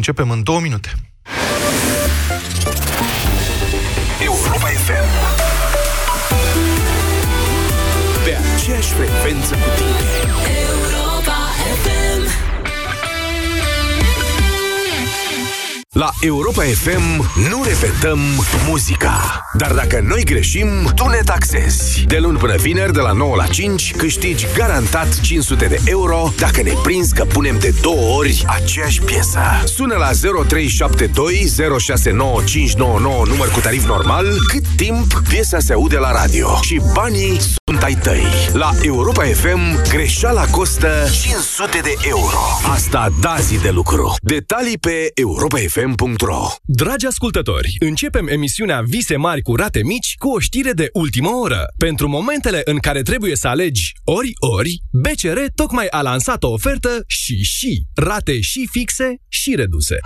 Începem în două minute. Europa FM Pe aceeași frecvență cu tine La Europa FM nu repetăm muzica. Dar dacă noi greșim, tu ne taxezi. De luni până vineri, de la 9 la 5, câștigi garantat 500 de euro dacă ne prinzi că punem de două ori aceeași piesă. Sună la 0372 069599 număr cu tarif normal, cât timp piesa se aude la radio. Și banii sunt ai tăi. La Europa FM, greșeala costă 500 de euro. Asta da zi de lucru. Detalii pe europafm.ro Dragi ascultători, începem emisiunea Vise mari cu rate mici cu o știre de ultimă oră. Pentru momentele în care trebuie să alegi ori-ori, BCR tocmai a lansat o ofertă și și rate și fixe și reduse.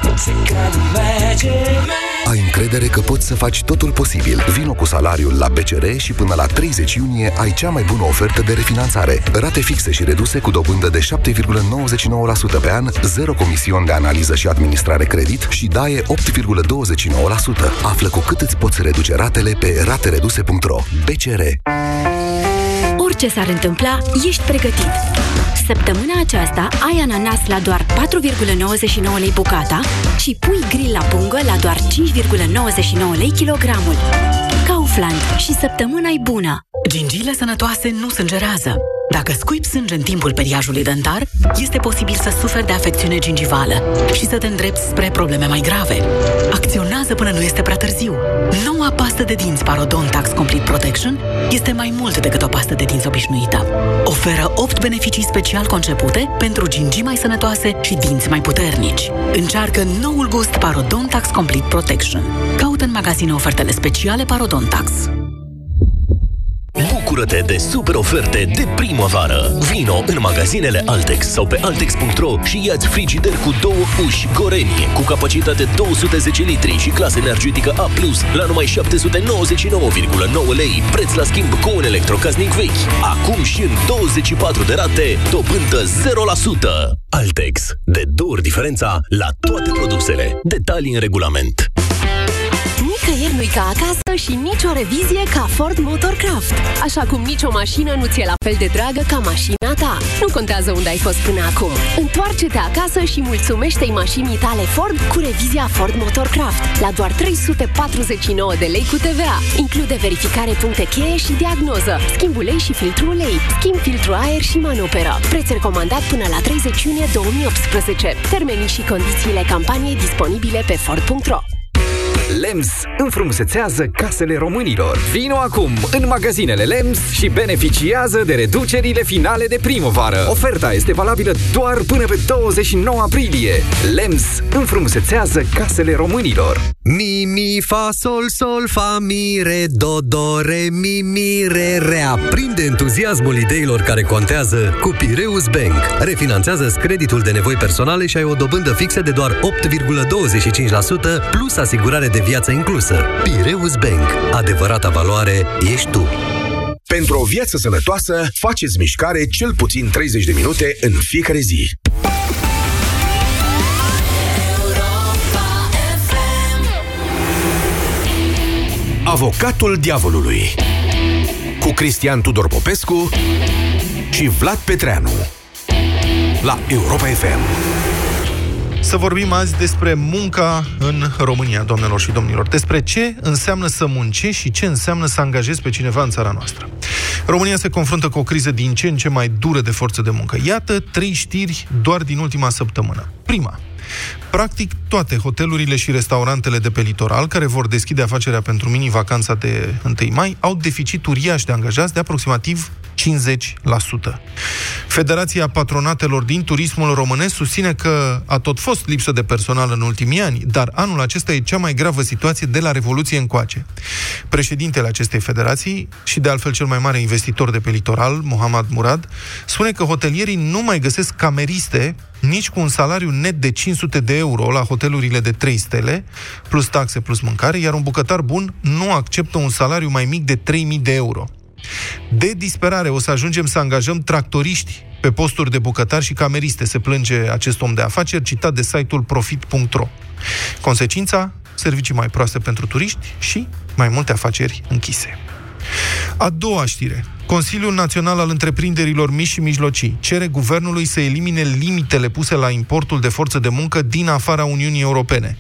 Ai încredere că poți să faci totul posibil. Vino cu salariul la BCR și până la 30 iunie ai cea mai bună ofertă de refinanțare. Rate fixe și reduse cu dobândă de 7,99% pe an, zero comision de analiză și administrare credit și daie 8,29%. Află cu cât îți poți reduce ratele pe ratereduse.ro. BCR Orice s-ar întâmpla, ești pregătit. Săptămâna aceasta ai ananas la doar 4,99 lei bucata și pui grill la pungă la doar 5,99 lei kilogramul. Kaufland și săptămâna e bună! Gingiile sănătoase nu sângerează. Dacă scuipi sânge în timpul periajului dentar, este posibil să suferi de afecțiune gingivală și să te îndrepți spre probleme mai grave. Acționează până nu este prea târziu. Noua pastă de dinți Parodontax Complete Protection este mai mult decât o pastă de dinți obișnuită. Oferă 8 beneficii special concepute pentru gingii mai sănătoase și dinți mai puternici. Încearcă noul gust Parodontax Complete Protection. Caută în magazine ofertele speciale Parodontax. Bucură-te de super oferte de primăvară! Vino în magazinele Altex sau pe altex.ro și ia-ți frigider cu două uși Gorenie cu capacitate 210 litri și clasă energetică A+, la numai 799,9 lei, preț la schimb cu un electrocasnic vechi. Acum și în 24 de rate, dobândă 0%! Altex. De două ori diferența la toate produsele. Detalii în regulament. Nicăieri nu ca acasă și nicio revizie ca Ford Motorcraft. Așa cum nicio mașină nu ți-e la fel de dragă ca mașina ta. Nu contează unde ai fost până acum. Întoarce-te acasă și mulțumește-i mașinii tale Ford cu revizia Ford Motorcraft la doar 349 de lei cu TVA. Include verificare puncte cheie și diagnoză, schimb ulei și filtru ulei, schimb filtru aer și manoperă. Preț recomandat până la 30 iunie 2018. Termenii și condițiile campaniei disponibile pe Ford.ro. LEMS înfrumusețează casele românilor. Vino acum în magazinele LEMS și beneficiază de reducerile finale de primăvară. Oferta este valabilă doar până pe 29 aprilie. LEMS înfrumusețează casele românilor. Mi, mi, fa, sol, sol, fa, mi, re, do, do, re, mi, mi, re, re. Aprinde entuziasmul ideilor care contează cu Pireus Bank. Refinanțează creditul de nevoi personale și ai o dobândă fixă de doar 8,25% plus asigurare de viață inclusă. Pireus Bank. Adevărata valoare ești tu. Pentru o viață sănătoasă, faceți mișcare cel puțin 30 de minute în fiecare zi. Avocatul diavolului cu Cristian Tudor Popescu și Vlad Petreanu la Europa FM. Să vorbim azi despre munca în România, doamnelor și domnilor. Despre ce înseamnă să muncești și ce înseamnă să angajezi pe cineva în țara noastră. România se confruntă cu o criză din ce în ce mai dură de forță de muncă. Iată trei știri doar din ultima săptămână. Prima, Practic, toate hotelurile și restaurantele de pe litoral, care vor deschide afacerea pentru mini-vacanța de 1 mai, au deficit uriaș de angajați de aproximativ 50%. Federația Patronatelor din Turismul Românesc susține că a tot fost lipsă de personal în ultimii ani, dar anul acesta e cea mai gravă situație de la Revoluție încoace. Președintele acestei federații și de altfel cel mai mare investitor de pe litoral, Mohamed Murad, spune că hotelierii nu mai găsesc cameriste nici cu un salariu net de 500 de euro la hotelurile de 3 stele, plus taxe, plus mâncare, iar un bucătar bun nu acceptă un salariu mai mic de 3000 de euro. De disperare o să ajungem să angajăm tractoriști pe posturi de bucătari și cameriste, se plânge acest om de afaceri, citat de site-ul profit.ro. Consecința? Servicii mai proaste pentru turiști și mai multe afaceri închise. A doua știre. Consiliul Național al Întreprinderilor Mici și Mijlocii cere guvernului să elimine limitele puse la importul de forță de muncă din afara Uniunii Europene.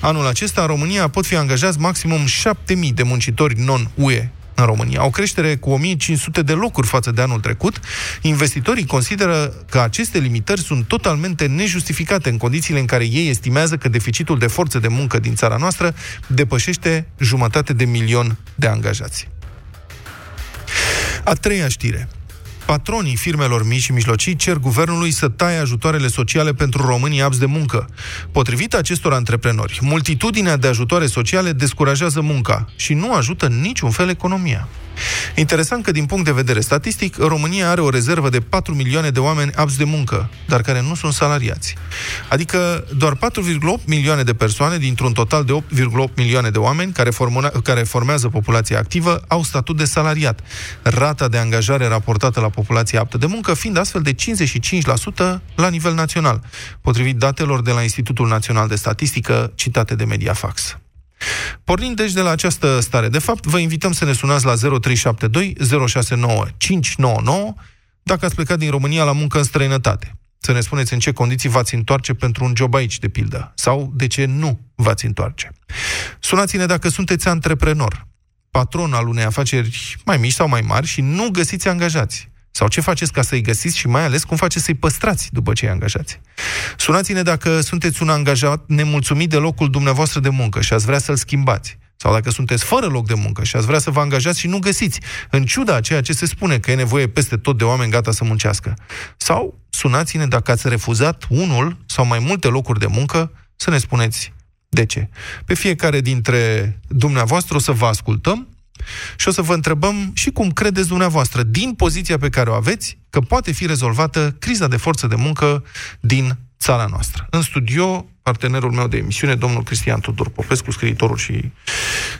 Anul acesta, în România, pot fi angajați maximum 7.000 de muncitori non-UE în România. O creștere cu 1500 de locuri față de anul trecut. Investitorii consideră că aceste limitări sunt totalmente nejustificate în condițiile în care ei estimează că deficitul de forță de muncă din țara noastră depășește jumătate de milion de angajați. A treia știre. Patronii firmelor mici și mijlocii cer guvernului să taie ajutoarele sociale pentru românii abs de muncă. Potrivit acestor antreprenori, multitudinea de ajutoare sociale descurajează munca și nu ajută în niciun fel economia. Interesant că, din punct de vedere statistic, România are o rezervă de 4 milioane de oameni abs de muncă, dar care nu sunt salariați. Adică doar 4,8 milioane de persoane dintr-un total de 8,8 milioane de oameni care, formuna, care formează populația activă au statut de salariat. Rata de angajare raportată la populația aptă de muncă fiind astfel de 55% la nivel național, potrivit datelor de la Institutul Național de Statistică citate de Mediafax. Pornind deci de la această stare de fapt, vă invităm să ne sunați la 0372 069 599 dacă ați plecat din România la muncă în străinătate. Să ne spuneți în ce condiții v-ați întoarce pentru un job aici, de pildă, sau de ce nu v-ați întoarce. Sunați-ne dacă sunteți antreprenor, patron al unei afaceri mai mici sau mai mari și nu găsiți angajați. Sau ce faceți ca să-i găsiți și mai ales cum faceți să-i păstrați după ce îi angajați. Sunați-ne dacă sunteți un angajat nemulțumit de locul dumneavoastră de muncă și ați vrea să-l schimbați. Sau dacă sunteți fără loc de muncă și ați vrea să vă angajați și nu găsiți, în ciuda a ceea ce se spune că e nevoie peste tot de oameni gata să muncească. Sau sunați-ne dacă ați refuzat unul sau mai multe locuri de muncă, să ne spuneți de ce. Pe fiecare dintre dumneavoastră o să vă ascultăm și o să vă întrebăm și cum credeți dumneavoastră, din poziția pe care o aveți, că poate fi rezolvată criza de forță de muncă din țara noastră. În studio, partenerul meu de emisiune, domnul Cristian Tudor Popescu, scriitorul și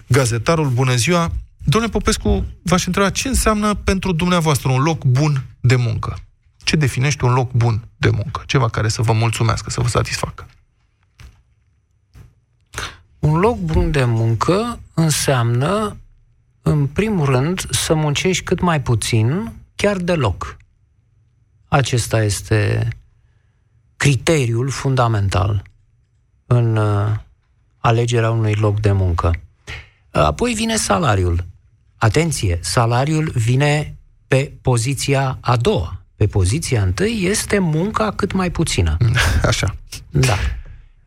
gazetarul. Bună ziua! Domnule Popescu, v-aș întreba ce înseamnă pentru dumneavoastră un loc bun de muncă? Ce definește un loc bun de muncă? Ceva care să vă mulțumească, să vă satisfacă. Un loc bun de muncă înseamnă în primul rând, să muncești cât mai puțin, chiar deloc. Acesta este criteriul fundamental în uh, alegerea unui loc de muncă. Apoi vine salariul. Atenție, salariul vine pe poziția a doua. Pe poziția întâi este munca cât mai puțină. Așa. Da.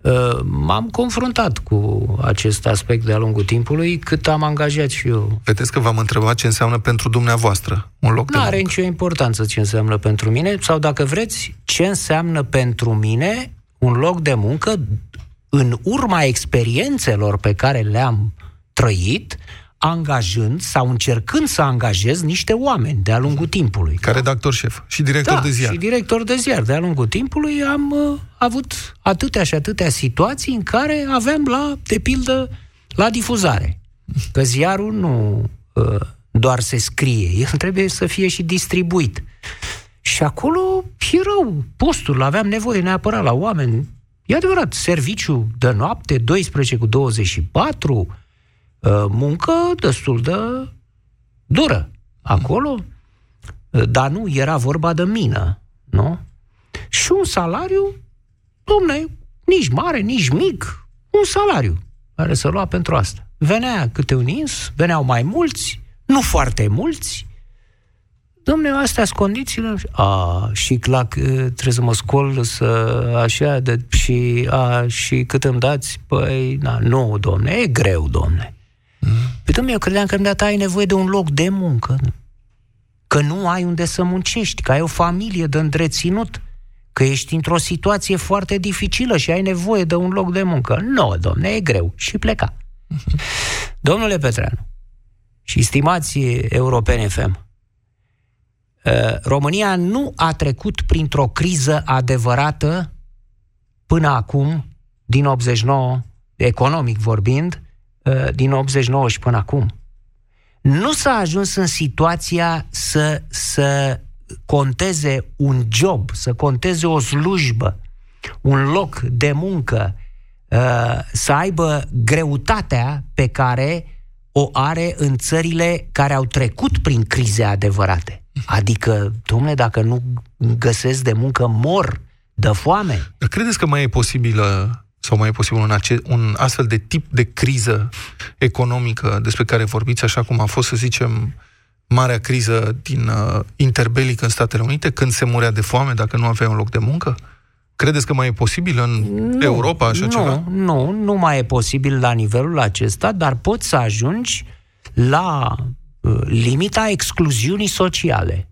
Uh, m-am confruntat cu acest aspect de-a lungul timpului, cât am angajat și eu. Vedeți că v-am întrebat ce înseamnă pentru dumneavoastră un loc Nu de are nicio importanță ce înseamnă pentru mine, sau dacă vreți, ce înseamnă pentru mine un loc de muncă în urma experiențelor pe care le-am trăit, angajând sau încercând să angajez niște oameni de-a lungul timpului. Ca redactor șef și director da, de ziar. și director de ziar. De-a lungul timpului am uh, avut atâtea și atâtea situații în care aveam la, de pildă, la difuzare. Că ziarul nu uh, doar se scrie, el trebuie să fie și distribuit. Și acolo erau posturi, aveam nevoie neapărat la oameni. E adevărat, serviciu de noapte, 12 cu 24, Uh, muncă destul de dură acolo, uh, dar nu era vorba de mină, nu? Și un salariu, domne, nici mare, nici mic, un salariu care să lua pentru asta. Venea câte un ins, veneau mai mulți, nu foarte mulți, Domne, astea sunt condițiile. A, și clac, uh, trebuie să mă scol, să așa, de, și, a, și cât îmi dați? Păi, na, nu, domne, e greu, domne. Păi, domnule, eu credeam că ta ai nevoie de un loc de muncă. Că nu ai unde să muncești, că ai o familie de îndreținut, că ești într-o situație foarte dificilă și ai nevoie de un loc de muncă. Nu, domne, e greu. Și pleca. Domnule Petreanu și stimați europene FM, ă, România nu a trecut printr-o criză adevărată până acum, din 89, economic vorbind, Uh, din 89 și până acum. Nu s-a ajuns în situația să, să conteze un job, să conteze o slujbă, un loc de muncă, uh, să aibă greutatea pe care o are în țările care au trecut prin crize adevărate. Adică, domnule, dacă nu găsesc de muncă, mor de foame. Dar credeți că mai e posibilă sau mai e posibil un, ace- un astfel de tip de criză economică despre care vorbiți, așa cum a fost, să zicem, marea criză din uh, interbelic în Statele Unite, când se murea de foame dacă nu avea un loc de muncă? Credeți că mai e posibil în nu, Europa așa nu, ceva? Nu, nu mai e posibil la nivelul acesta, dar poți să ajungi la uh, limita excluziunii sociale.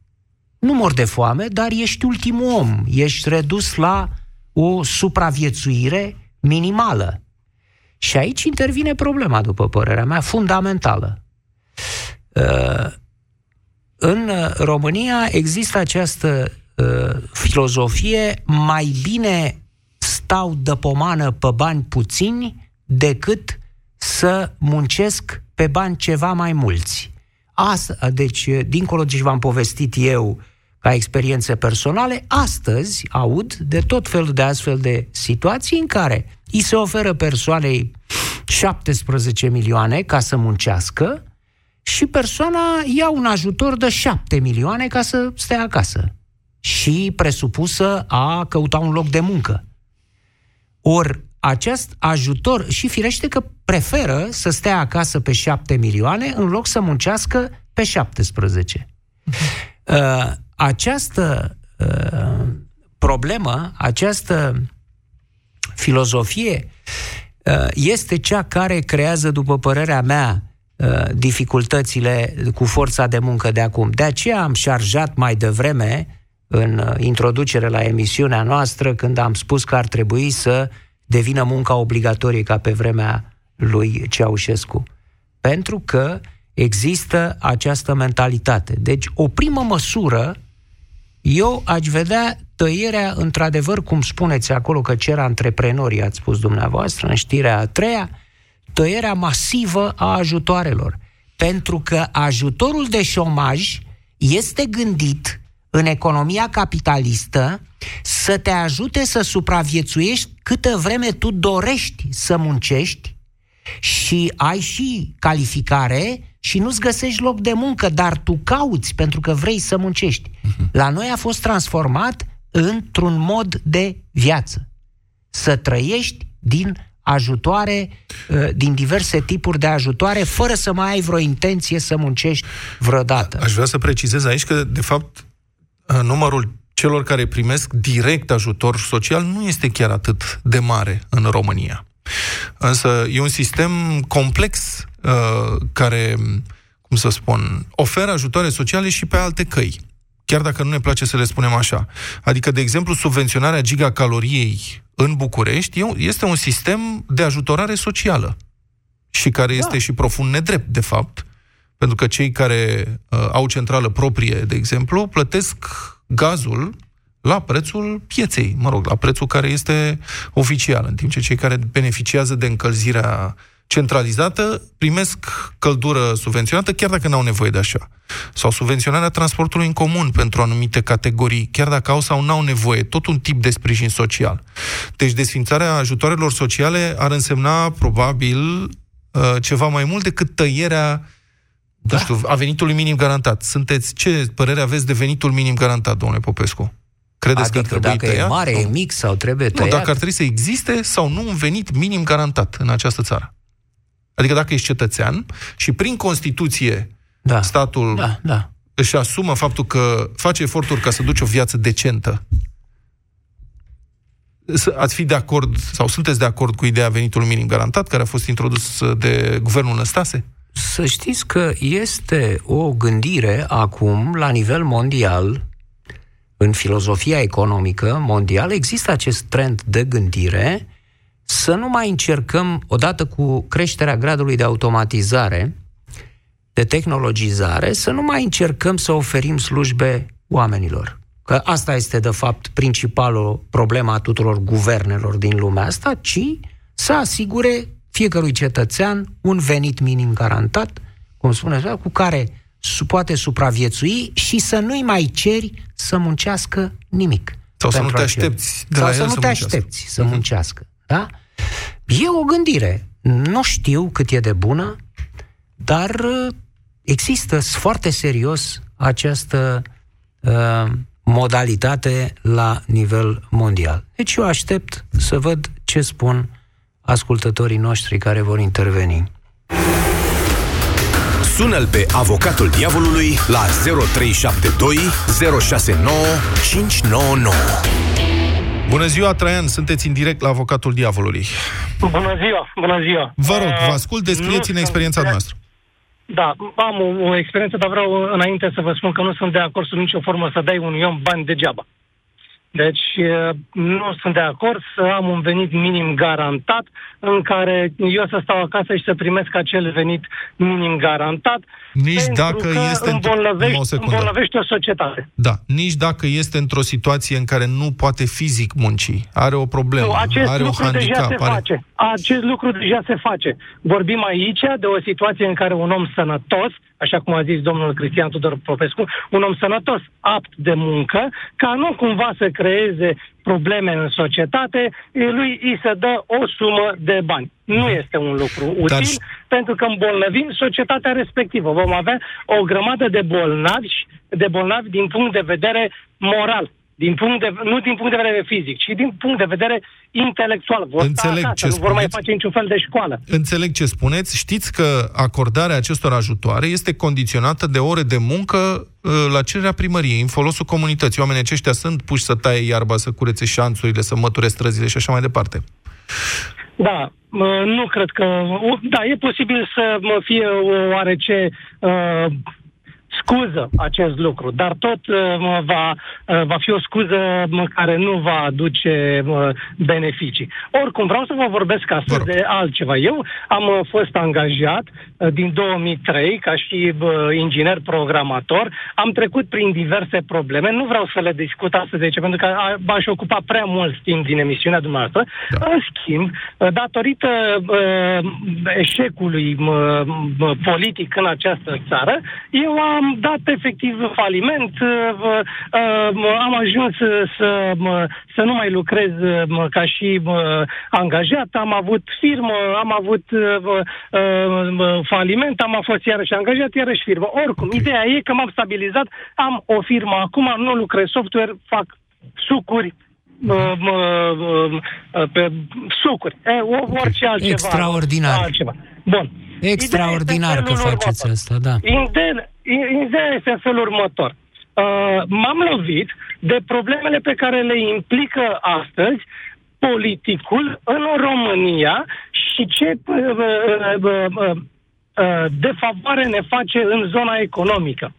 Nu mor de foame, dar ești ultimul om. Ești redus la o supraviețuire minimală. Și aici intervine problema, după părerea mea, fundamentală. Uh, în România există această uh, filozofie mai bine stau de pomană pe bani puțini decât să muncesc pe bani ceva mai mulți. Asta, deci, dincolo de ce v-am povestit eu ca experiențe personale, astăzi aud de tot felul de astfel de situații în care îi se oferă persoanei 17 milioane ca să muncească și persoana ia un ajutor de 7 milioane ca să stea acasă și presupusă a căuta un loc de muncă. Ori acest ajutor, și firește că preferă să stea acasă pe 7 milioane în loc să muncească pe 17. Uh, această uh, problemă, această filozofie uh, este cea care creează, după părerea mea, uh, dificultățile cu forța de muncă de acum. De aceea am șarjat mai devreme în uh, introducere la emisiunea noastră când am spus că ar trebui să devină munca obligatorie ca pe vremea lui Ceaușescu. Pentru că există această mentalitate. Deci, o primă măsură, eu aș vedea tăierea, într-adevăr, cum spuneți acolo că cer antreprenorii, ați spus dumneavoastră, în știrea a treia, tăierea masivă a ajutoarelor. Pentru că ajutorul de șomaj este gândit în economia capitalistă să te ajute să supraviețuiești câtă vreme tu dorești să muncești și ai și calificare și nu-ți găsești loc de muncă, dar tu cauți pentru că vrei să muncești. Uh-huh. La noi a fost transformat într-un mod de viață. Să trăiești din ajutoare, uh, din diverse tipuri de ajutoare, fără să mai ai vreo intenție să muncești vreodată. Aș vrea să precizez aici că, de fapt, uh, numărul celor care primesc direct ajutor social nu este chiar atât de mare în România. Însă e un sistem complex uh, care, cum să spun, oferă ajutoare sociale și pe alte căi chiar dacă nu ne place să le spunem așa. Adică, de exemplu, subvenționarea gigacaloriei în București este un sistem de ajutorare socială și care da. este și profund nedrept, de fapt, pentru că cei care uh, au centrală proprie, de exemplu, plătesc gazul la prețul pieței, mă rog, la prețul care este oficial, în timp ce cei care beneficiază de încălzirea centralizată primesc căldură subvenționată chiar dacă n-au nevoie de așa. Sau subvenționarea transportului în comun pentru anumite categorii, chiar dacă au sau n-au nevoie, tot un tip de sprijin social. Deci desfințarea ajutoarelor sociale ar însemna probabil uh, ceva mai mult decât tăierea da. nu știu, a venitului minim garantat. Sunteți, ce părere aveți de venitul minim garantat, domnule Popescu? Credeți adică că ar trebui dacă tăiat? e mare, sau? e mic sau trebuie tăiat? Nu, dacă ar trebui să existe sau nu un venit minim garantat în această țară. Adică dacă ești cetățean și prin Constituție da. statul da, da. își asumă faptul că face eforturi ca să duci o viață decentă, ați fi de acord sau sunteți de acord cu ideea venitului minim garantat care a fost introdus de guvernul Năstase? Să știți că este o gândire acum la nivel mondial în filozofia economică mondială există acest trend de gândire să nu mai încercăm, odată cu creșterea gradului de automatizare, de tehnologizare, să nu mai încercăm să oferim slujbe oamenilor. Că asta este, de fapt, principalul problema a tuturor guvernelor din lumea asta, ci să asigure fiecărui cetățean un venit minim garantat, cum spune cu care su- poate supraviețui și să nu-i mai ceri să muncească nimic. Sau să nu pentru te acel- aștepți de Sau la să el nu să te muncească. aștepți să muncească. Da? E o gândire. Nu știu cât e de bună, dar uh, există s- foarte serios această uh, modalitate la nivel mondial. Deci eu aștept să văd ce spun ascultătorii noștri care vor interveni. Sună-l pe avocatul diavolului la 0372 069 599. Bună ziua, Traian, sunteți în direct la avocatul diavolului. Bună ziua, bună ziua. Vă rog, Uh, vă ascult, descrieți-ne nu experiența sunt de- noastră. Da, am o, o experiență, dar vreau înainte să vă spun că nu sunt de acord sub nicio formă să dai unui om bani degeaba. Deci uh, nu sunt de acord să am un venit minim garantat în care eu să stau acasă și să primesc acel venit minim garantat Nici pentru dacă că este într- îmbolnăvești, Numai o secundă. îmbolnăvești o societate. Da, nici dacă este într-o situație în care nu poate fizic munci, are o problemă, Nu, acest are un lucru deja handicap, se are... face. Acest lucru deja se face. Vorbim aici de o situație în care un om sănătos, așa cum a zis domnul Cristian Tudor Popescu, un om sănătos, apt de muncă, ca nu cumva să creeze probleme în societate, lui îi se dă o sumă de bani. Nu este un lucru util, Dar- pentru că îmbolnăvim societatea respectivă. Vom avea o grămadă de bolnavi, de bolnavi din punct de vedere moral. Din punct de, nu din punct de vedere fizic, ci din punct de vedere intelectual. Vor Înțeleg sta ce acasă, nu vor mai spuneți. face niciun fel de școală. Înțeleg ce spuneți. Știți că acordarea acestor ajutoare este condiționată de ore de muncă uh, la cererea primăriei, în folosul comunității. Oamenii aceștia sunt puși să taie iarba, să curețe șanțurile, să măture străzile și așa mai departe. Da, mă, nu cred că... o- Da, e posibil să mă fie o oarece uh, scuză acest lucru, dar tot uh, mă, va, uh, va fi o scuză mă, care nu va aduce mă, beneficii. Oricum, vreau să vă vorbesc astăzi de altceva. Eu am uh, fost angajat uh, din 2003 ca și uh, inginer programator. Am trecut prin diverse probleme. Nu vreau să le discut astăzi aici, pentru că a- m-aș ocupa prea mult timp din emisiunea dumneavoastră. Da. În schimb, uh, datorită uh, eșecului mă, mă, politic în această țară, eu am dat efectiv faliment, uh, uh, mă, am ajuns să, să, mă, să nu mai lucrez uh, mă, ca și mă, angajat, am avut firmă, am avut uh, mă, uh, mă, faliment, am fost iarăși angajat, iarăși firmă. Oricum, ideea e că m-am stabilizat, am o firmă acum, nu lucrez software, fac sucuri, mă, mă, mă, pe sucuri, e, o- orice altceva. Extraordinar. Altceva. Bun. Extraordinar că faceți asta, da. Ideea, ideea este în felul următor. Uh, m-am lovit de problemele pe care le implică astăzi politicul în România și ce uh, uh, uh, uh, uh, defavoare ne face în zona economică.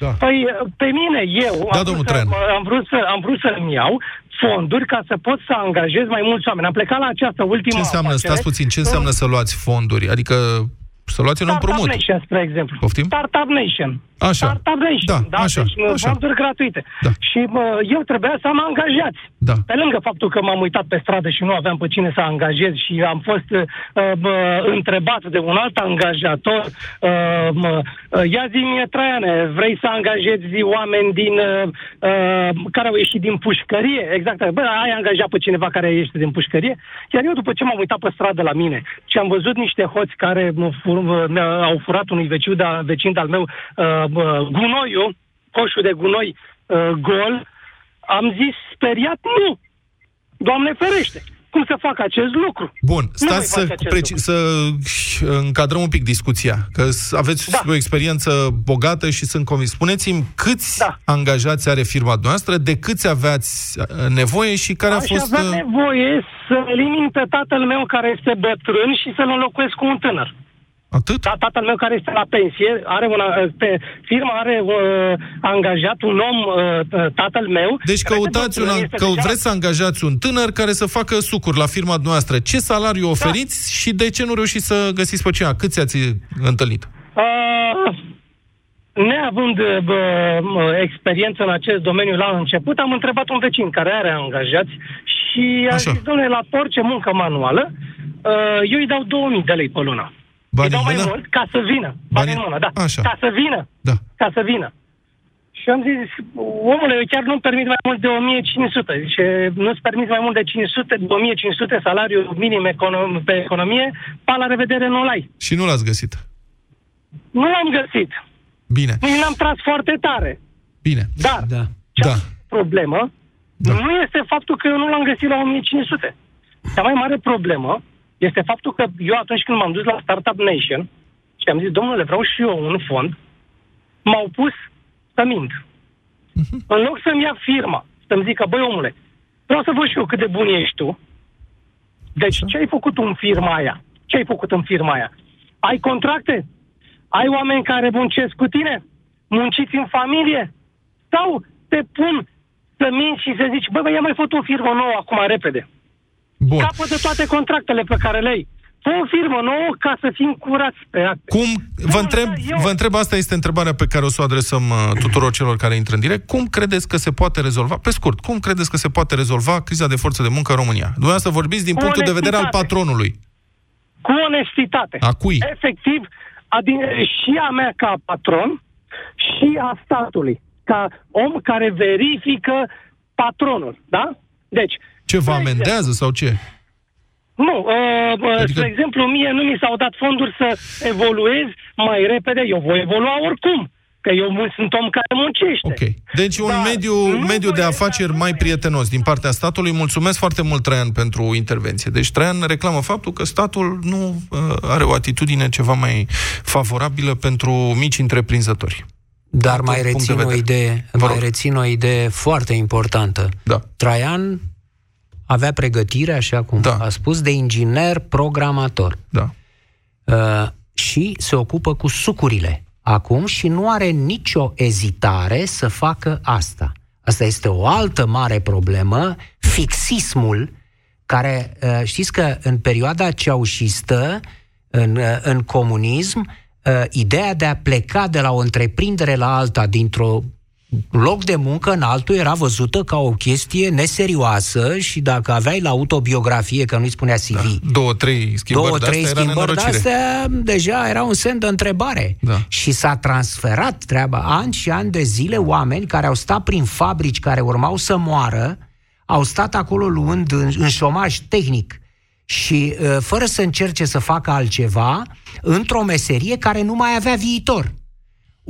Da. Păi, pe mine, eu Da, am, domnul vrut să, Traian. am, vrut să, am vrut să-mi iau fonduri ca să pot să angajez mai mulți oameni. Am plecat la această ultimă Ce înseamnă, afacere. stați puțin, ce înseamnă să luați fonduri? Adică să luați un Startup împrumut. Nation, spre exemplu. Poftim? Startup Nation. Așa. Startup Nation, Da, da? așa, deci, mă, așa. fonduri gratuite. Da. Și mă, eu trebuia să am angajați. Da. Pe lângă faptul că m-am uitat pe stradă și nu aveam pe cine să angajez și am fost uh, bă, întrebat de un alt angajator, uh, mă, uh, ia zi-mi, Traiane, vrei să angajezi oameni din, uh, uh, care au ieșit din pușcărie? Exact, bă, ai angajat pe cineva care a ieșit din pușcărie? Iar eu după ce m-am uitat pe stradă la mine și am văzut niște hoți care mă fur, mă, mi-au furat unui vecin, de, vecin de-al meu uh, bă, gunoiul, coșul de gunoi uh, gol, am zis speriat, nu! Doamne ferește! Cum să fac acest lucru? Bun, Nu stați voi să, face acest preci- lucru. să încadrăm un pic discuția, că s- aveți da. o experiență bogată și sunt convins. Spuneți-mi câți da. angajați are firma noastră, de câți aveați uh, nevoie și care a Aș fost... avea uh, nevoie să elimin pe tatăl meu care este bătrân și să-l înlocuiesc cu un tânăr. Atât? Da, tatăl meu care este la pensie, are una, pe firma are uh, angajat un om, uh, tatăl meu. Deci care este căutați un, bătrân, an- este că deja- vreți să angajați un tânăr care să facă sucuri la firma noastră. Ce salariu oferiți da. și de ce nu reușiți să găsiți pe cineva? Câți ați întâlnit? Uh, neavând uh, bă, mă, experiență în acest domeniu la început, am întrebat un vecin care are angajați și a Așa. zis, domnule, la orice muncă manuală, uh, eu îi dau 2000 de lei pe lună. Bani îi dau în mai mână? mult ca să vină. Bani, Bani- în mână, da. Așa. Ca să vină. Da. Ca să vină. Și am zis, omule, eu chiar nu-mi permit mai mult de 1500. Zice, nu-ți permit mai mult de 500, de 1500 salariu minim econom- pe economie, pa la revedere nu-l ai. Și nu l-ați găsit. Nu l-am găsit. Bine, Nici n-am tras foarte tare. bine. Dar, Da. Da. problemă Da. da. nu este faptul că eu nu l-am găsit la 1500. Cea mai mare problemă este faptul că eu atunci când m-am dus la Startup Nation și am zis, domnule, vreau și eu un fond, m-au pus să mint. Mhm. În loc să-mi ia firma, să-mi zică, băi omule, vreau să văd și eu cât de bun ești tu. Deci ce ai făcut în firma aia? Ce ai făcut în firma aia? Ai contracte? Ai oameni care muncesc cu tine? Munciți în familie? Sau te pun să minți și să zici, bă, bă, ia mai făcut o firmă nouă acum repede. Bun. Capătă toate contractele pe care le ai. Fă o firmă nouă ca să fim curați pe acte. Cum, vă Bun, întreb, da, eu- vă întreb, asta este întrebarea pe care o să o adresăm uh, tuturor celor care intră în direct. Cum credeți că se poate rezolva, pe scurt, cum credeți că se poate rezolva criza de forță de muncă în România? Dumneavoastră vorbiți din Cu punctul de vedere al onestitate. patronului. Cu onestitate. A cui? Efectiv, adin, și a mea ca patron și a statului. Ca om care verifică patronul. Da? Deci, Ce vă de exemplu, amendează sau ce? Nu, uh, uh, Adică- adică... spre exemplu, mie nu mi s-au dat fonduri să evoluez mai repede. Eu voi evolua oricum, că eu mun- sunt om care muncește. Ok. Deci un Da, mediu, nu mediu de voi- afaceri mai prietenos din partea statului. Mulțumesc foarte mult, Traian, pentru intervenție. Deci Traian reclamă faptul că statul nu uh, are o atitudine ceva mai favorabilă pentru mici întreprinzători. Dar Din mai punct de rețin o vedere. idee, Vă mai rog. rețin o idee foarte importantă. Da. Traian avea pregătire, așa cum Da. a spus, de inginer programator. Da. Uh, și se ocupă cu sucurile acum și nu are nicio ezitare să facă asta. Asta este o altă mare problemă, fixismul, care uh, știți că în perioada ceaușistă, în, uh, în comunism, uh, ideea de a pleca de la o întreprindere la alta dintr-o loc de muncă în altul era văzută ca o chestie neserioasă și dacă aveai la autobiografie, că nu-i spunea CV, da. Două, trei schimbări două, de trei astea era schimbări de nenorocire. astea, deja era un semn de întrebare. Da. Și s-a transferat treaba. Ani și ani de zile, oameni care au stat prin fabrici care urmau să moară, au stat acolo luând în, în șomaj tehnic și uh, fără să încerce să facă altceva, într-o meserie care nu mai avea viitor.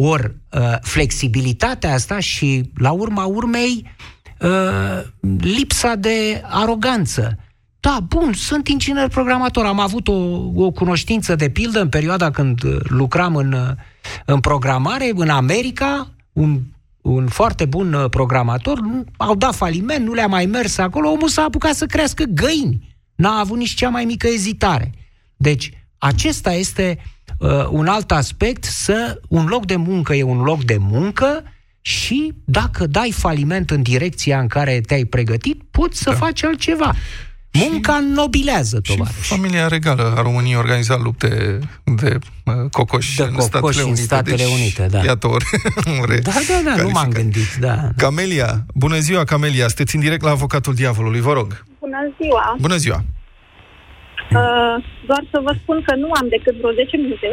Ori uh, flexibilitatea asta și, la urma urmei, uh, lipsa de aroganță. Da, bun, sunt inginer programator. Am avut o, o cunoștință de pildă în perioada când uh, lucram în, uh, în programare în America, un, un foarte bun uh, programator, nu- au dat faliment, nu le-a mai mers acolo, omul s-a apucat să crească găini. N-a avut nici cea mai mică ezitare. Deci, acesta este uh, un alt aspect, să un loc de muncă e un loc de muncă și dacă dai faliment în direcția în care te-ai pregătit, poți să da. faci altceva. Munca înnobilează, Și tovarăș. familia regală a României a organizat lupte de uh, cocoși De în cocoși Statele în Unite. Statele deci, Unite, da. Iată o, o re- Da, da, da, nu m-am calificare. gândit, da. Camelia, bună ziua, Camelia, sunteți în direct la Avocatul Diavolului, vă rog. Bună ziua! Bună ziua. Uh, doar să vă spun că nu am decât vreo 10 minute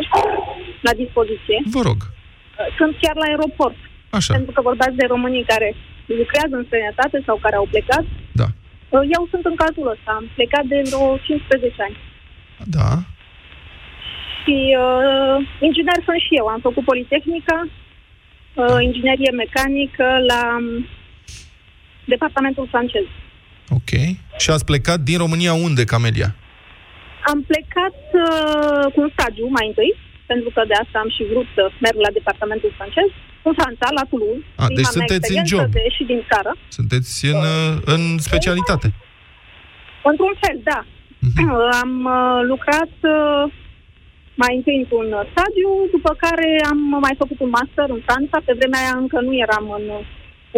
la dispoziție. Vă rog. Uh, Sunt chiar la aeroport. Așa. Pentru că vorbeați de românii care lucrează în străinătate sau care au plecat. Da. Uh, Eu sunt în cazul ăsta. Am plecat de vreo 15 ani. Da. Și uh, inginer sunt și eu. Am făcut Politehnica, uh, inginerie mecanică la um, departamentul francez. Ok. Și ați plecat din România unde, Camelia? Am plecat uh, cu un stagiu mai întâi, pentru că de asta am și vrut să merg la departamentul francez, în Franța, la Toulouse. A, Prima deci mea sunteți în experiență job. De, și din țară. Sunteți în, uh, în specialitate. Într-un fel, da. Mhm. am uh, lucrat uh, mai întâi într-un stagiu, după care am mai făcut un master în Franța. Pe vremea aia încă nu eram în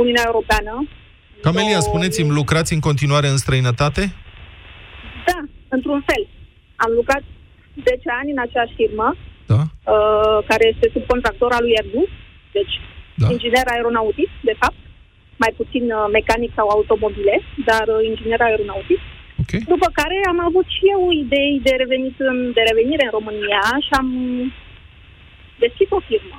Uniunea Europeană. Camelia, spuneți-mi, lucrați în continuare în străinătate? Da, într-un fel. Am lucrat 10 ani în aceeași firmă, Da. uh, care este subcontractor al lui Airbus, deci Da. da. inginer aeronautic, de fapt, mai puțin uh, mecanic sau automobile, dar uh, inginer aeronautic. Okay. După care am avut și eu idei de, revenit în, de revenire în România și am deschis o firmă.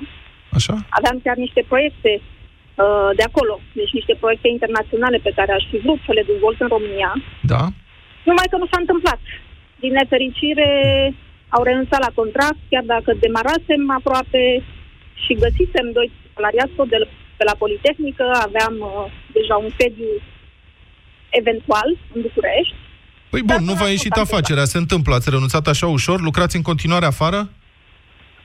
Așa? Aveam chiar niște proiecte uh, de acolo, deci niște proiecte internaționale pe care aș fi vrut să le dezvolt în România. Da. Numai că nu s-a întâmplat. Din nefericire au renunțat la contract, chiar dacă demarasem aproape și găsisem doi salariați tot de, de la Politehnică, aveam uh, deja un sediu eventual în București. Păi bun, nu v-a ieșit afacerea, se întâmplă. Ați renunțat așa ușor? Lucrați în continuare afară?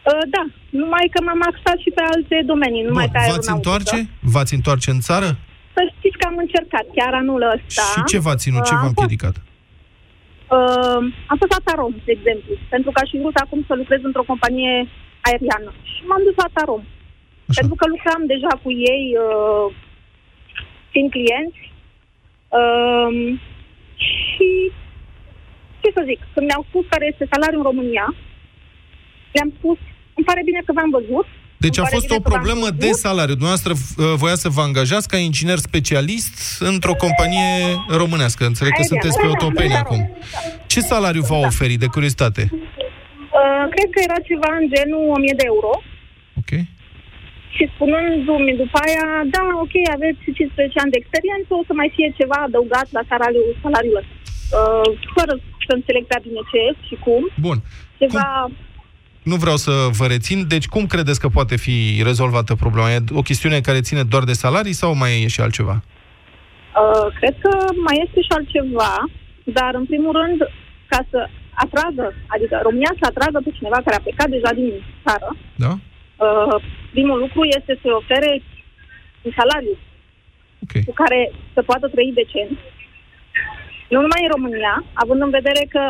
Uh, da, numai că m-am axat și pe alte domenii, numai Bun, pe v-ați aeronautică. întoarce? V-ați întoarce în țară? Să știți că am încercat chiar anul ăsta. Și ce v-a ținut? Ce Uh, v-a am fost, împiedicat? Uh, am fost la Tarom, de exemplu, pentru că aș fi vrut acum să lucrez într-o companie aeriană. Și m-am dus la Tarom. Așa. Pentru că lucram deja cu ei, uh, fiind clienți. Uh, și, ce să zic, când mi-au spus care este salariul în România, le-am spus, îmi pare bine că v-am văzut. Deci îmi a pare fost bine o că v-am problemă văzut. de salariu. Dumneavoastră uh, voia să vă angajați ca inginer specialist într-o companie românească. Înțeleg că Aeriană, sunteți pe da, otopeni da, acum. Ce salariu v-a oferit, de curiozitate? Uh, cred că era ceva în genul 1000 de euro. Ok. Și spunându-mi după aia, da, ok, aveți 15 ani de experiență, o să mai fie ceva adăugat la salariul, salariul ăsta. Uh, fără să înțeleg prea bine ce e și cum. Bun. Ceva... Nu vreau să vă rețin. Deci cum credeți că poate fi rezolvată problema? E o chestiune care ține doar de salarii sau mai e și altceva? Uh, cred că mai este și altceva, dar în primul rând, ca să atragă, adică România să atragă pe cineva care a plecat deja din țară, Da? uh, primul lucru este să-i ofere un salariu okay. cu care să poată trăi decent. Nu numai în România, având în vedere că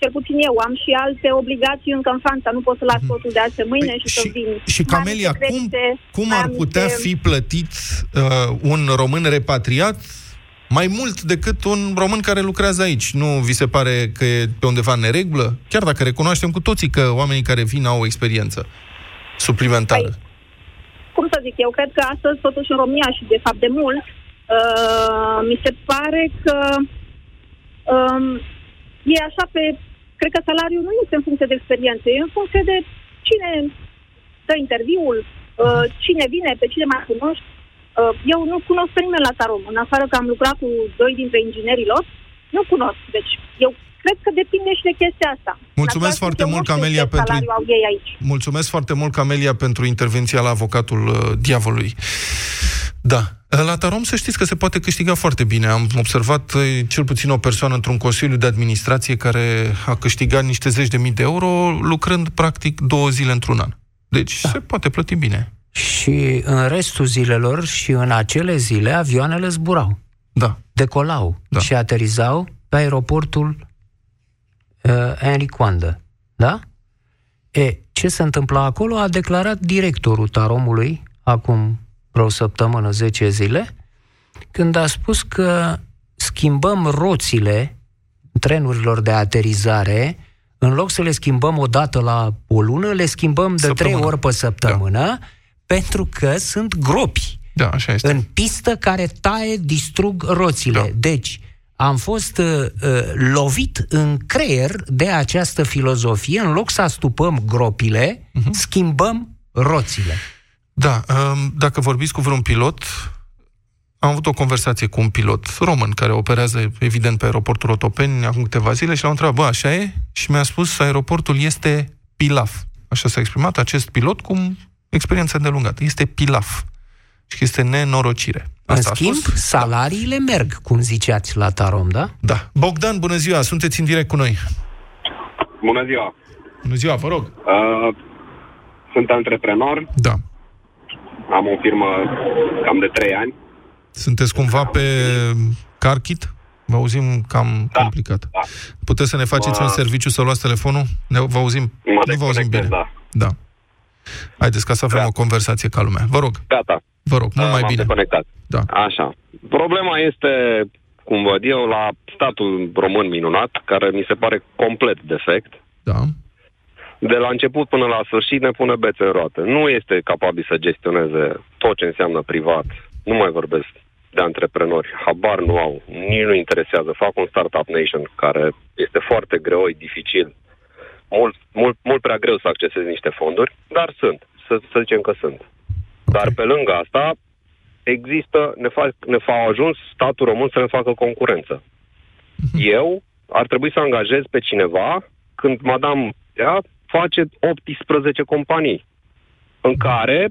cel puțin eu am și alte obligații încă în Franța, nu pot să las totul de azi pe mâine și, să vin. Mhm. Păi Și Mai am Camelia, niște cum, credite, cum mai ar am putea niște- fi plătit uh, un român repatriat mai mult decât un român care lucrează aici? Nu vi se pare că e pe undeva în neregulă? Chiar dacă recunoaștem cu toții că oamenii care vin au o experiență suplimentară. cum să zic, eu cred că astăzi, totuși, în România și, de fapt, de mult, uh, mi se pare că um, e așa pe... Cred că salariul nu este în funcție de experiență, e în funcție de cine dă interviul, uh, cine vine, pe cine mai cunoști. Uh, eu nu cunosc pe nimeni la Tarom, în afară că am lucrat cu doi dintre inginerii lor, nu cunosc. Deci, eu cred că depinde și de chestia asta. Mulțumesc În același foarte timp, eu mult, nu știu Camelia, ce pentru- salariu au ei aici. Mulțumesc foarte mult, Camelia, pentru intervenția la avocatul uh, diavolului. Da. La Tarom să știți că se poate câștiga foarte bine. Am observat uh, cel puțin o persoană într-un consiliu de administrație care a câștigat niște zeci de mii de euro lucrând practic două zile într-un an. Deci da. se poate plăti bine. Și în restul zilelor și în acele zile avioanele zburau. Da. Decolau da. și aterizau pe aeroportul uh, Henry Coandă. Da? E, ce se întâmpla acolo a declarat directorul Taromului acum vreo săptămână, 10 zile, când a spus că schimbăm roțile trenurilor de aterizare, în loc să le schimbăm o dată la o lună, le schimbăm de Săptămână. trei ori pe săptămână, da. pentru că sunt gropi da, așa este. în pistă care taie, distrug roțile. Da. Deci, am fost uh, uh, lovit în creier de această filozofie. În loc să astupăm gropile, uh-huh. schimbăm roțile. Da, um, dacă vorbiți cu vreun pilot, am avut o conversație cu un pilot român care operează, evident, pe aeroportul Otopeni acum câteva zile și l-am întrebat, bă, așa e? Și mi-a spus, aeroportul este pilaf. Așa s-a exprimat acest pilot cu experiență îndelungată. Este pilaf. Și că este nenorocire. Asta în schimb, salariile merg, cum ziceați la Tarom, da? Da. Bogdan, bună ziua, sunteți în direct cu noi. Bună ziua! Bună ziua, vă rog. Uh, sunt antreprenor. Da. Am o firmă cam de 3 ani. Sunteți cumva pe CarKit? Vă auzim cam da. complicat. Da. Puteți să ne faceți Mă... un serviciu să luați telefonul? Ne, vă auzim? Mă nu vă auzim bine. Da. da. Haideți ca să avem da. o conversație ca lumea. Vă rog. Gata. Vă rog, mult mai bine. conectat. Da. Așa. Problema este, cum văd eu, la statul român minunat, care mi se pare complet defect. Da. De la început până la sfârșit ne pune bețe în roate. Nu este capabil să gestioneze tot ce înseamnă privat. Nu mai vorbesc de antreprenori, habar nu au, nici nu interesează. Fac un Startup Nation care este foarte greu, e dificil, mult, mult, mult prea greu să accesezi niște fonduri, dar sunt, să, să zicem că sunt. Dar pe lângă asta, există, ne, fac, ne fa ajuns statul român să ne facă concurență. Eu ar trebui să angajez pe cineva când madame ea face 18 companii în care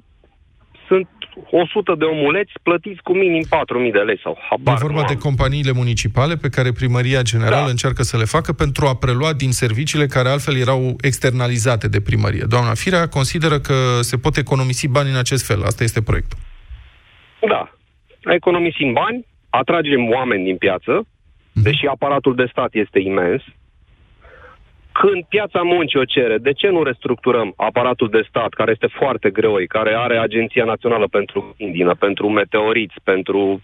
sunt 100 de omuleți plătiți cu minim 4.000 de lei sau habar. E vorba nu de am. companiile municipale pe care Primăria Generală Da. încearcă să le facă pentru a prelua din serviciile care altfel erau externalizate de primărie. Doamna Firea consideră că se pot economisi bani în acest fel. Asta este proiectul. Da. Economisim bani, atragem oameni din piață, deși aparatul de stat este imens. Când piața muncii o cere, de ce nu restructurăm aparatul de stat, care este foarte greoi, care are Agenția Națională pentru Indină, pentru meteoriți, pentru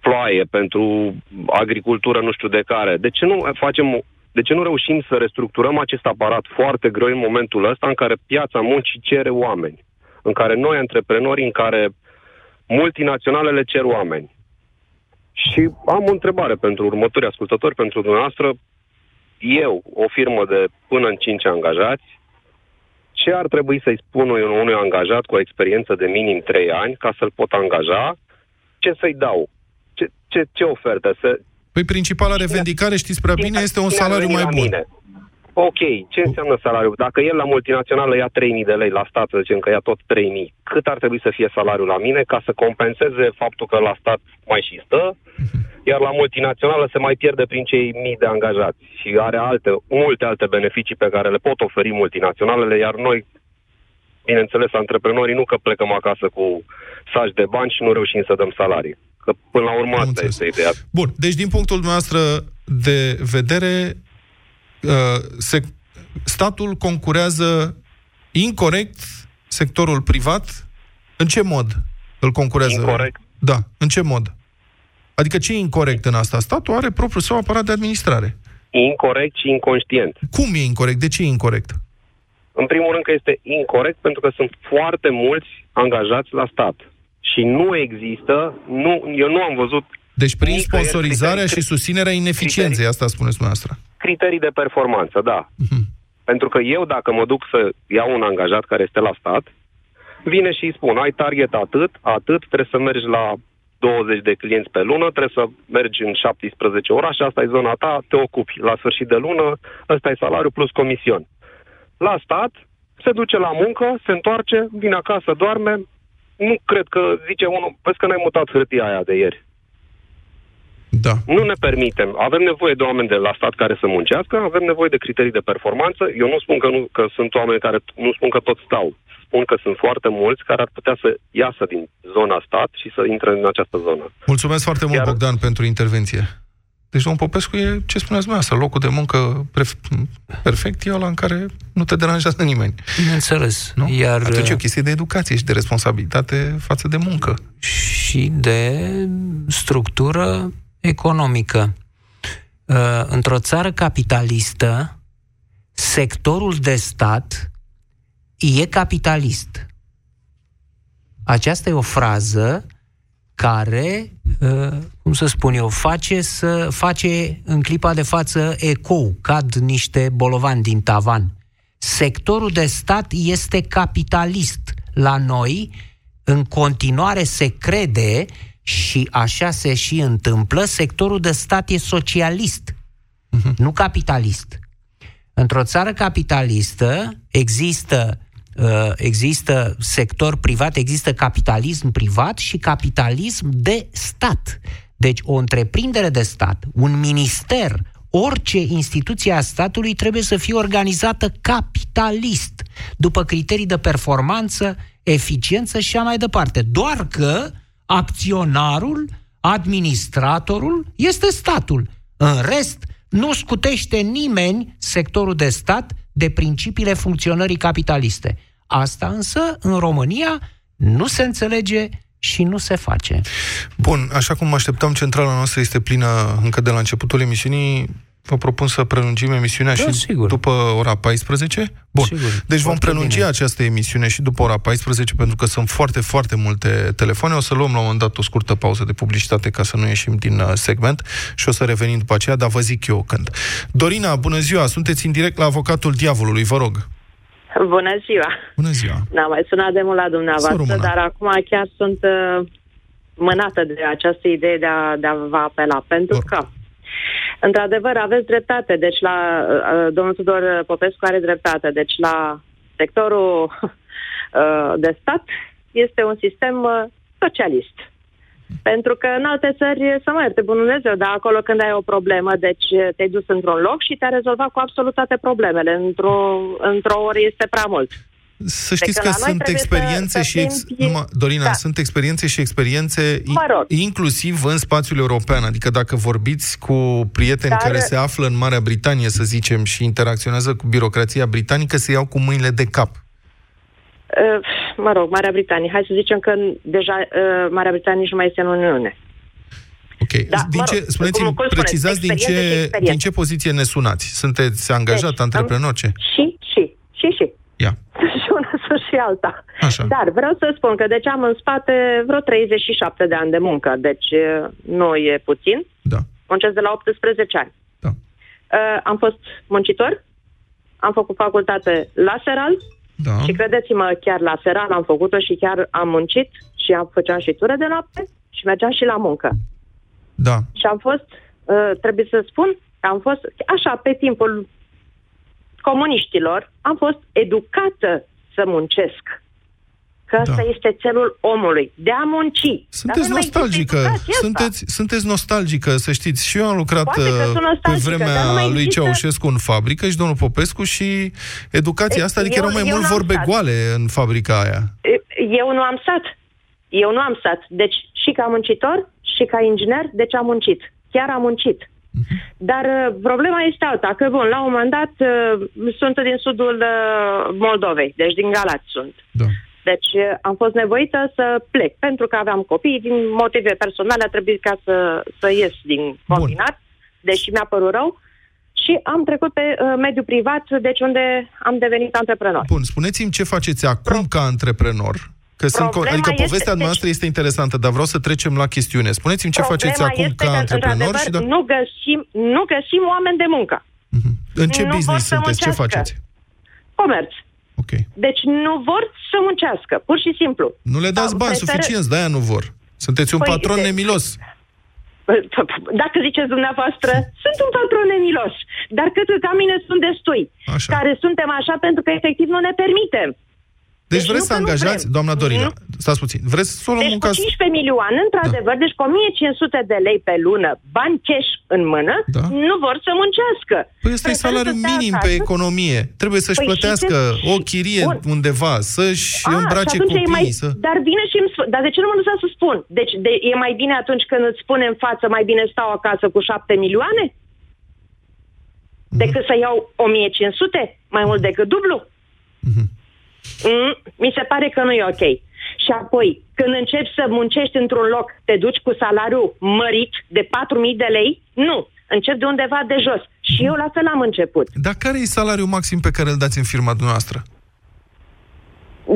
ploaie, pentru agricultură nu știu de care. De ce nu facem de ce nu reușim să restructurăm acest aparat foarte greu în momentul ăsta în care piața muncii cere oameni? În care noi, antreprenori, în care multinaționalele cer oameni. Și am o întrebare pentru următorii ascultători, pentru dumneavoastră. Eu, o firmă de până în 5 angajați, ce ar trebui să-i spun unui, unui angajat cu o experiență de minim 3 ani ca să-l pot angaja? Ce să-i dau? Ce, ce, ce ofertă? Să, Păi principala revendicare, știți prea bine, este un Cine ar salariu veni mai la bun. Mine? Ok, ce înseamnă salariul? Dacă el la multinațională ia 3.000 de lei, la stat să zicem că ia tot 3.000, cât ar trebui să fie salariul la mine ca să compenseze faptul că la stat mai și stă, iar la multinațională se mai pierde prin cei mii de angajați și are alte, multe alte beneficii pe care le pot oferi multinaționalele, iar noi, bineînțeles, antreprenorii nu că plecăm acasă cu saci de bani și nu reușim să dăm salarii. Că până la urmă asta este ideea. Bun, deci din punctul dumneavoastră de vedere, uh, se, statul concurează incorrect sectorul privat. În ce mod îl concurează? Incorect. Da, în ce mod? Adică ce e incorrect în asta? Statul are propriul său aparat de administrare. Incorect și inconștient. Cum e incorect? De ce e incorect? În primul rând că este incorrect pentru că sunt foarte mulți angajați la stat. Și nu există, nu, eu nu am văzut Deci prin Nicăieri sponsorizarea criterii- și susținerea ineficienței, asta spuneți dumneavoastră. criterii de performanță, da. Pentru că eu, dacă mă duc să iau un angajat care este la stat, vine și îi spun, ai target atât, atât, trebuie să mergi la 20 de clienți pe lună, trebuie să mergi în 17 orașe, asta e zona ta, te ocupi. La sfârșit de lună, ăsta e salariu plus comision. La stat, se duce la muncă, se întoarce, vine acasă, doarme, nu cred că, zice unul, vezi că n-ai mutat hârtia aia de ieri. Da. Nu ne permitem. Avem nevoie de oameni de la stat care să muncească, avem nevoie de criterii de performanță. Eu nu spun că, nu, că sunt oameni care, nu spun că toți stau. Spun că sunt foarte mulți care ar putea să iasă din zona stat și să intre în această zonă. Mulțumesc foarte mult, Iar- Bogdan, pentru intervenție. Deci, domnul Popescu, e ce spuneați dumneavoastră, locul de muncă pref- perfect e ăla în care nu te deranjează nimeni. Bineînțeles. Nu? Iar, Atunci e o chestie de educație și de responsabilitate față de muncă. și de structură economică. Uh, Într-o țară capitalistă, sectorul de stat e capitalist. Aceasta e o frază care, uh, cum să spun eu, face, să, face în clipa de față ecou, cad niște bolovani din tavan. Sectorul de stat este capitalist. La noi, în continuare se crede și așa se și întâmplă, sectorul de stat e socialist, nu capitalist. Într-o țară capitalistă există uh, există sector privat, există capitalism privat și capitalism de stat. Deci o întreprindere de stat, un minister, orice instituție a statului trebuie să fie organizată capitalist, după criterii de performanță, eficiență și așa mai departe. Doar că acționarul, administratorul este statul. În rest, nu scutește nimeni sectorul de stat de principiile funcționării capitaliste. Asta însă, în România, nu se înțelege și nu se face. Bun, așa cum mă așteptam, centrala noastră este plină încă de la începutul emisiunii. Vă propun să prelungim emisiunea Da, și sigur. după ora 14? Bun. Sigur, deci vom foarte prelungi bine. această emisiune și după ora 14, pentru că sunt foarte, foarte multe telefoane. O să luăm la un moment dat o scurtă pauză de publicitate ca să nu ieșim din uh, segment și o să revenim după aceea, dar vă zic eu când. Dorina, bună ziua! Sunteți în direct la avocatul diavolului, vă rog. Bună ziua! Bună ziua! N-am mai sunat de mult la Să dumneavoastră, rămână. dar acum chiar sunt uh, mânată de această idee de a, de a vă apela, pentru că, într-adevăr, aveți dreptate. Deci, la uh, domnul Tudor Popescu are dreptate. Deci, la sectorul uh, de stat este un sistem uh, socialist. Pentru că în alte țări, să mă ierte bunul Dumnezeu, dar acolo când ai o problemă, deci te-ai dus într-un loc și te-a rezolvat cu absolut toate problemele. Într-o, într-o oră este prea mult. Să știți Deci că la noi sunt trebuie experiențe să- să și... Ex... fim- Numai, Dorina, Da. sunt experiențe și experiențe i- Mă rog. inclusiv în spațiul european. Adică dacă vorbiți cu prieteni Dar- care se află în Marea Britanie, să zicem, și interacționează cu birocrația britanică, se iau cu mâinile de cap. Uh, mă rog, Marea Britanie. Hai să zicem că deja uh, Marea Britanie nici nu mai este în Uniune. Ok. Da, din mă ce, rog, spuneți-mi, cum- cum spuneți, precizați din experiențe și ce, experiențe. din ce poziție ne sunați. Sunteți angajat, Deci, antreprenor, ce? Și, și, și, și. Ia. și una sunt și alta. Așa. Dar vreau să spun că deci am în spate vreo 37 de ani de muncă, deci uh, nu e puțin. Da. Muncesc de la 18 ani. Da. Uh, am fost muncitor, am făcut facultate la Seral Da. și credeți-mă, chiar la Seral am făcut-o și chiar am muncit și am făceam și ture de noapte și mergeam și la muncă. Da. Și am fost, uh, trebuie să spun, că am fost, așa, pe timpul comuniștilor, am fost educată să muncesc. Că ăsta este țelul omului, de a munci. Dar Sunteți nu mai există nostalgică, educația asta. sunteți, sunteți nostalgică, să știți. Și eu am lucrat Poate că uh, sunt pe nostalgică, dar nu vremea mai lui există- Ceaușescu în fabrică și domnul Popescu și educația E, asta, adică eu- erau mai eu mult n-am vorbe stat. goale în fabrica aia. Eu nu am stat. Eu nu am stat. Deci și ca muncitor și ca inginer, deci am muncit. Chiar am muncit. Mhm. Dar uh, problema este alta, că bun, la un moment dat uh, sunt din sudul uh, Moldovei, deci din Galați sunt. Da. Deci uh, am fost nevoită să plec, pentru că aveam copii, din motive personale a trebuit ca să, să ies din combinat, deși mi-a părut rău. Și am trecut pe uh, mediul privat, deci unde am devenit antreprenor. Bun, spuneți-mi ce faceți acum ca antreprenor. Că sunt, co- Problema adică este- povestea noastră este interesantă, dar vreau să trecem la chestiune. Spuneți-mi ce faceți Problema acum este ca că, antreprenor și într-adevăr, da, nu, găsim, nu găsim oameni de muncă. în ce nu vor business să sunteți, ce muncească. faceți? Comerț. Ok. Deci nu vor să muncească, pur și simplu. Nu le dați Sau bani preferă- suficienți, de-aia nu vor. Sunteți un Păi, patron de- nemilos. Dacă ziceți dumneavoastră, sunt un patron nemilos, dar cred că ca mine sunt destui, Așa. care suntem așa pentru că efectiv nu ne permitem. Deci, Deci vreți nu să că nu angajați, vrem. doamna Dorina, stați puțin, vreți să o luăm Deci în cu caz... 15 milioane, într-adevăr, deci cu 1500 de lei pe lună, bani cash în mână, Da. nu vor să muncească. Păi ăsta e Preferă salariul să stea minim acasă. pe economie. Trebuie să-și Păi și plătească ce- o chirie Bun. undeva, să-și Ah, îmbrace și atunci e copiii, mai, să... Dar vine și îmi spune, dar de ce nu mă lăsa să spun? Deci de, e mai bine atunci când îți spune în față, mai bine stau acasă cu 7 milioane? Mhm. Decât să iau 1500? Mai mult decât dublu? Mhm. Mm, mi se pare că nu e ok. Și apoi, când începi să muncești într-un loc, te duci cu salariu mărit de 4.000 de lei? Nu. Încep de undeva de jos. Și eu la fel am început. Dar care e salariul maxim pe care îl dați în firma dumneavoastră?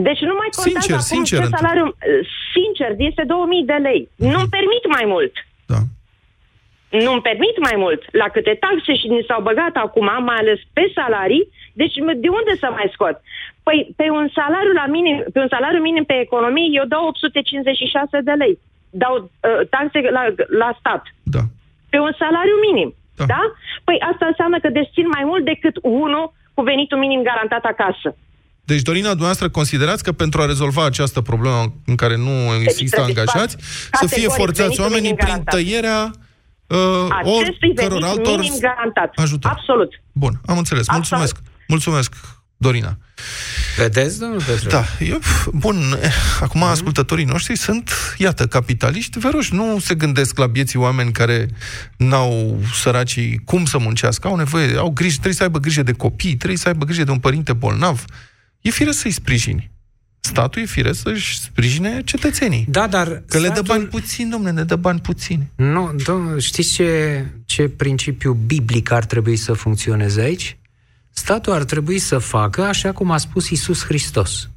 Deci nu mai contează Sincer, acum sincer, ce întreb. salariu... Sincer, este 2000 de lei. Nu-mi permit mai mult. Da. Nu-mi permit mai mult. La câte taxe și ni s-au băgat acum, mai ales pe salarii, deci de unde să mai scot? Păi pe un salariu la minim, pe un salariu minim pe economie, eu dau 856 de lei. Dau uh, taxe la, la stat. Da. Pe un salariu minim. Da. da? Păi asta înseamnă că desțin mai mult decât unul cu venitul minim garantat acasă. Deci, Dorina, dumneavoastră considerați că pentru a rezolva această problemă în care nu există trebuie angajați, spat să fie categoric forțați venitul oamenii minim prin garantat. tăierea uh, Acestui oricăror venit altor minim garantat. ajutor. Absolut. Bun, am înțeles. Mulțumesc. Mulțumesc, Dorina. Vedeți, domnul Petru? Da, eu, bun, eh, acum ascultătorii noștri sunt, iată, capitaliști veroși, nu se gândesc la bieții oameni care n-au săracii cum să muncească, au nevoie, au grijă, trebuie să aibă grijă de copii, trebuie să aibă grijă de un părinte bolnav. E fire să-i sprijini. statul e firesc să-și sprijine cetățenii. Da, dar... Că le dă bani puțin, domnule, ne dă bani puțini. Nu, domnule, știți ce, ce principiu biblic ar trebui să funcționeze aici? Statul ar trebui să facă așa cum a spus Isus Hristos.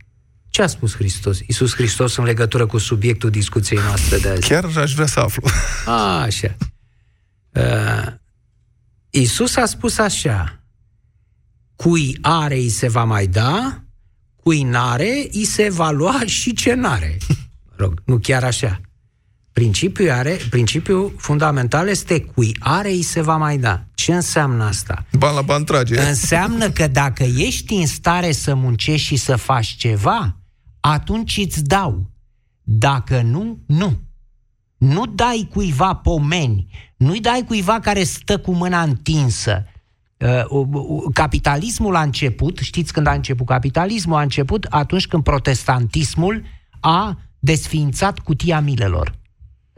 Ce a spus Hristos? Isus Hristos în legătură cu subiectul discuției noastre de azi. Chiar aș vrea să aflu. A, așa. Uh, Isus a spus așa. Cui are, îi se va mai da, cui n-are, îi se va lua și ce n-are. Rog, nu chiar așa. Principiul, are, principiul fundamental este cui are, îi se va mai da. Ce înseamnă asta? Ban la ban trage. Înseamnă că dacă ești în stare să muncești și să faci ceva, atunci îți dau. Dacă nu, nu. Nu dai cuiva pomeni, nu-i dai cuiva care stă cu mâna întinsă. Uh, capitalismul a început, știți când a început capitalismul? A început atunci când protestantismul a desfințat cutia milelor.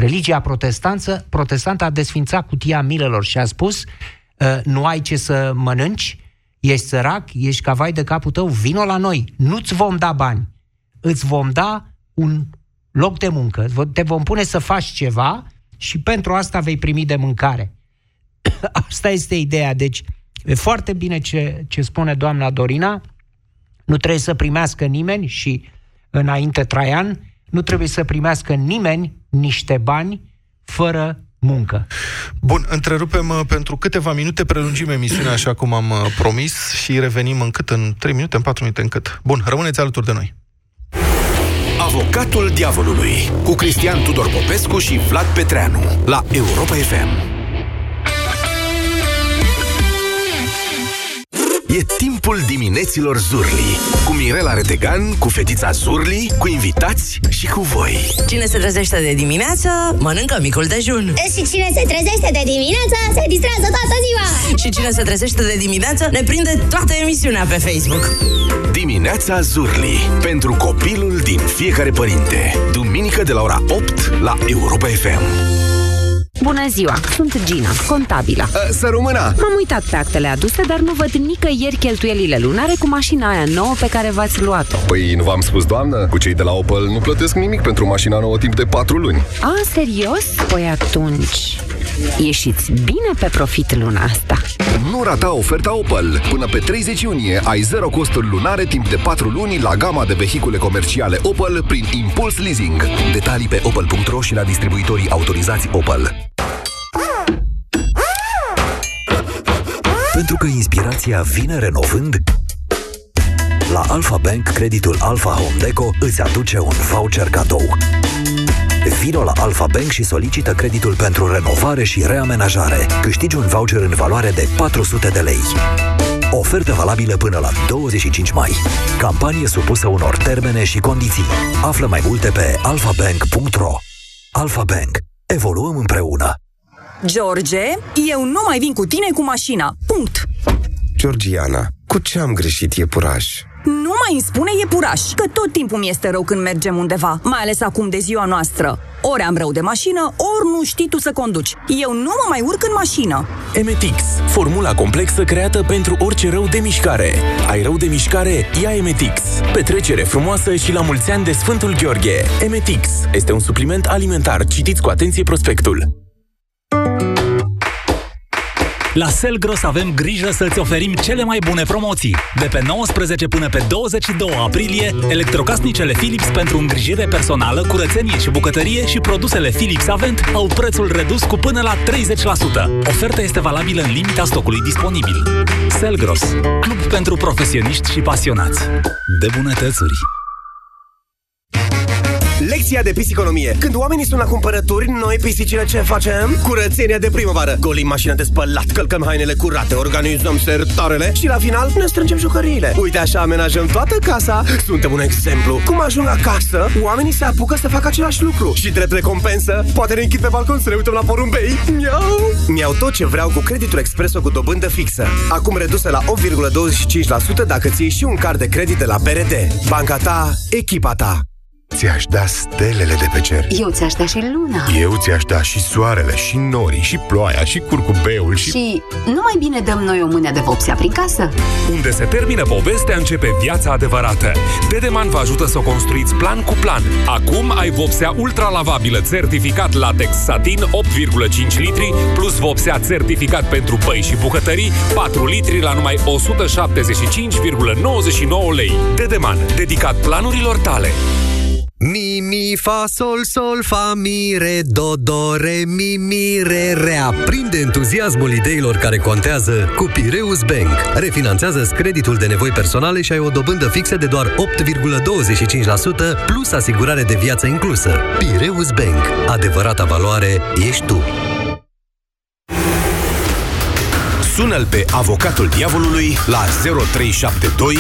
Religia protestanță, protestantă a desfințat cutia milelor și a spus uh, nu ai ce să mănânci, ești sărac, ești ca vai de capul tău, vino la noi, nu-ți vom da bani, îți vom da un loc de muncă, te vom pune să faci ceva și pentru asta vei primi de mâncare. Asta este ideea. Deci, e foarte bine ce, ce spune doamna Dorina. Nu trebuie să primească nimeni și înainte Traian, nu trebuie să primească nimeni niște bani fără muncă. Bun, întrerupem uh, pentru câteva minute, prelungim emisiunea așa cum am uh, promis și revenim în cât? În 3 minute, în 4 minute, în cât? Bun, rămâneți alături de noi. Avocatul diavolului cu Cristian Tudor Popescu și Vlad Petreanu la Europa FM. E timpul dimineților Zurli Cu Mirela Retegan, cu fetița Zurli, cu invitați și cu voi. Cine se trezește de dimineață, mănâncă micul dejun. Și cine se trezește de dimineață, se distrează toată ziua. Și cine se trezește de dimineață, ne prinde toată emisiunea pe Facebook. Dimineața Zurli Pentru copilul din fiecare părinte. Duminică de la ora 8 la Europa FM Bună ziua, sunt Gina, contabila. Să rămână! M-am uitat pe actele aduse, dar nu văd nicăieri cheltuielile lunare cu mașina aia nouă pe care v-ați luat-o. Păi nu v-am spus, doamnă? Cu cei de la Opel nu plătesc nimic pentru mașina nouă timp de 4 luni. A, serios? Păi atunci... Ieșiți bine pe profit luna asta. Nu rata oferta Opel. Până pe 30 iunie ai zero costuri lunare timp de 4 luni la gama de vehicule comerciale Opel prin Impuls Leasing. Detalii pe opel.ro și la distribuitorii autorizați Opel. Pentru că inspirația vine renovând, la Alpha Bank, creditul Alpha Home Deco îți aduce un voucher cadou. Vino la Alpha Bank și solicită creditul pentru renovare și reamenajare. Câștigi un voucher în valoare de 400 de lei. Ofertă valabilă până la 25 mai. Campanie supusă unor termene și condiții. Află mai multe pe alfabank.ro Alpha Bank. Evoluăm împreună. George, eu nu mai vin cu tine cu mașina. Punct. Georgiana, cu ce am greșit iepuraș? Nu mai îmi spune iepuraș, că tot timpul mi este rău când mergem undeva, mai ales acum de ziua noastră. Ori am rău de mașină, ori nu știi tu să conduci. Eu nu mă mai urc în mașină. Emetix, formula complexă creată pentru orice rău de mișcare. Ai rău de mișcare? Ia Emetix. Petrecere frumoasă și la mulți ani de Sfântul Gheorghe. Emetix este un supliment alimentar. Citiți cu atenție prospectul. La Selgros avem grijă să-ți oferim cele mai bune promoții. De pe 19 până pe 22 aprilie, electrocasnicele Philips pentru îngrijire personală, curățenie și bucătărie și produsele Philips Avent au prețul redus cu până la 30%. Oferta este valabilă în limita stocului disponibil. Selgros, club pentru profesioniști și pasionați. De bunătățuri! Lecția de pisiconomie. Când oamenii sunt la cumpărături, noi pisicile ce facem? Curățenia de primăvară. Golim mașina de spălat, călcăm hainele curate, organizăm sertarele și la final ne strângem jucăriile. Uite așa amenajăm toată casa. Suntem un exemplu. Cum ajung acasă, oamenii se apucă să facă același lucru. Și drept recompensă, poate ne închid pe balcon să ne uităm la porumbei. Miau! Mi-au tot ce vreau cu creditul Expreso cu dobândă fixă. Acum redusă la 8,25% dacă ți și un card de credit de la BRD. Banca ta, echipa ta. Ți-aș da stelele de pe cer. Eu ți-aș da și luna. Eu ți-aș da și soarele, și norii, și ploaia, și curcubeul, și... Și nu mai bine dăm noi o mână de vopsea prin casă? Unde se termină povestea, începe viața adevărată. Dedeman vă ajută să o construiți plan cu plan. Acum ai vopsea ultralavabilă certificat latex satin 8,5 litri plus vopsea certificat pentru băi și bucătării 4 litri la numai 175,99 lei. Dedeman, dedicat planurilor tale. Mi, mi, fa, sol, sol, fa, mi, re, do, do, re, mi, mi, re, re. Aprinde entuziasmul ideilor care contează cu Pireus Bank. Refinanțează creditul de nevoi personale și ai o dobândă fixă de doar 8,25% plus asigurare de viață inclusă. Pireus Bank. Adevărata valoare ești tu. Sună-l pe avocatul diavolului la 0372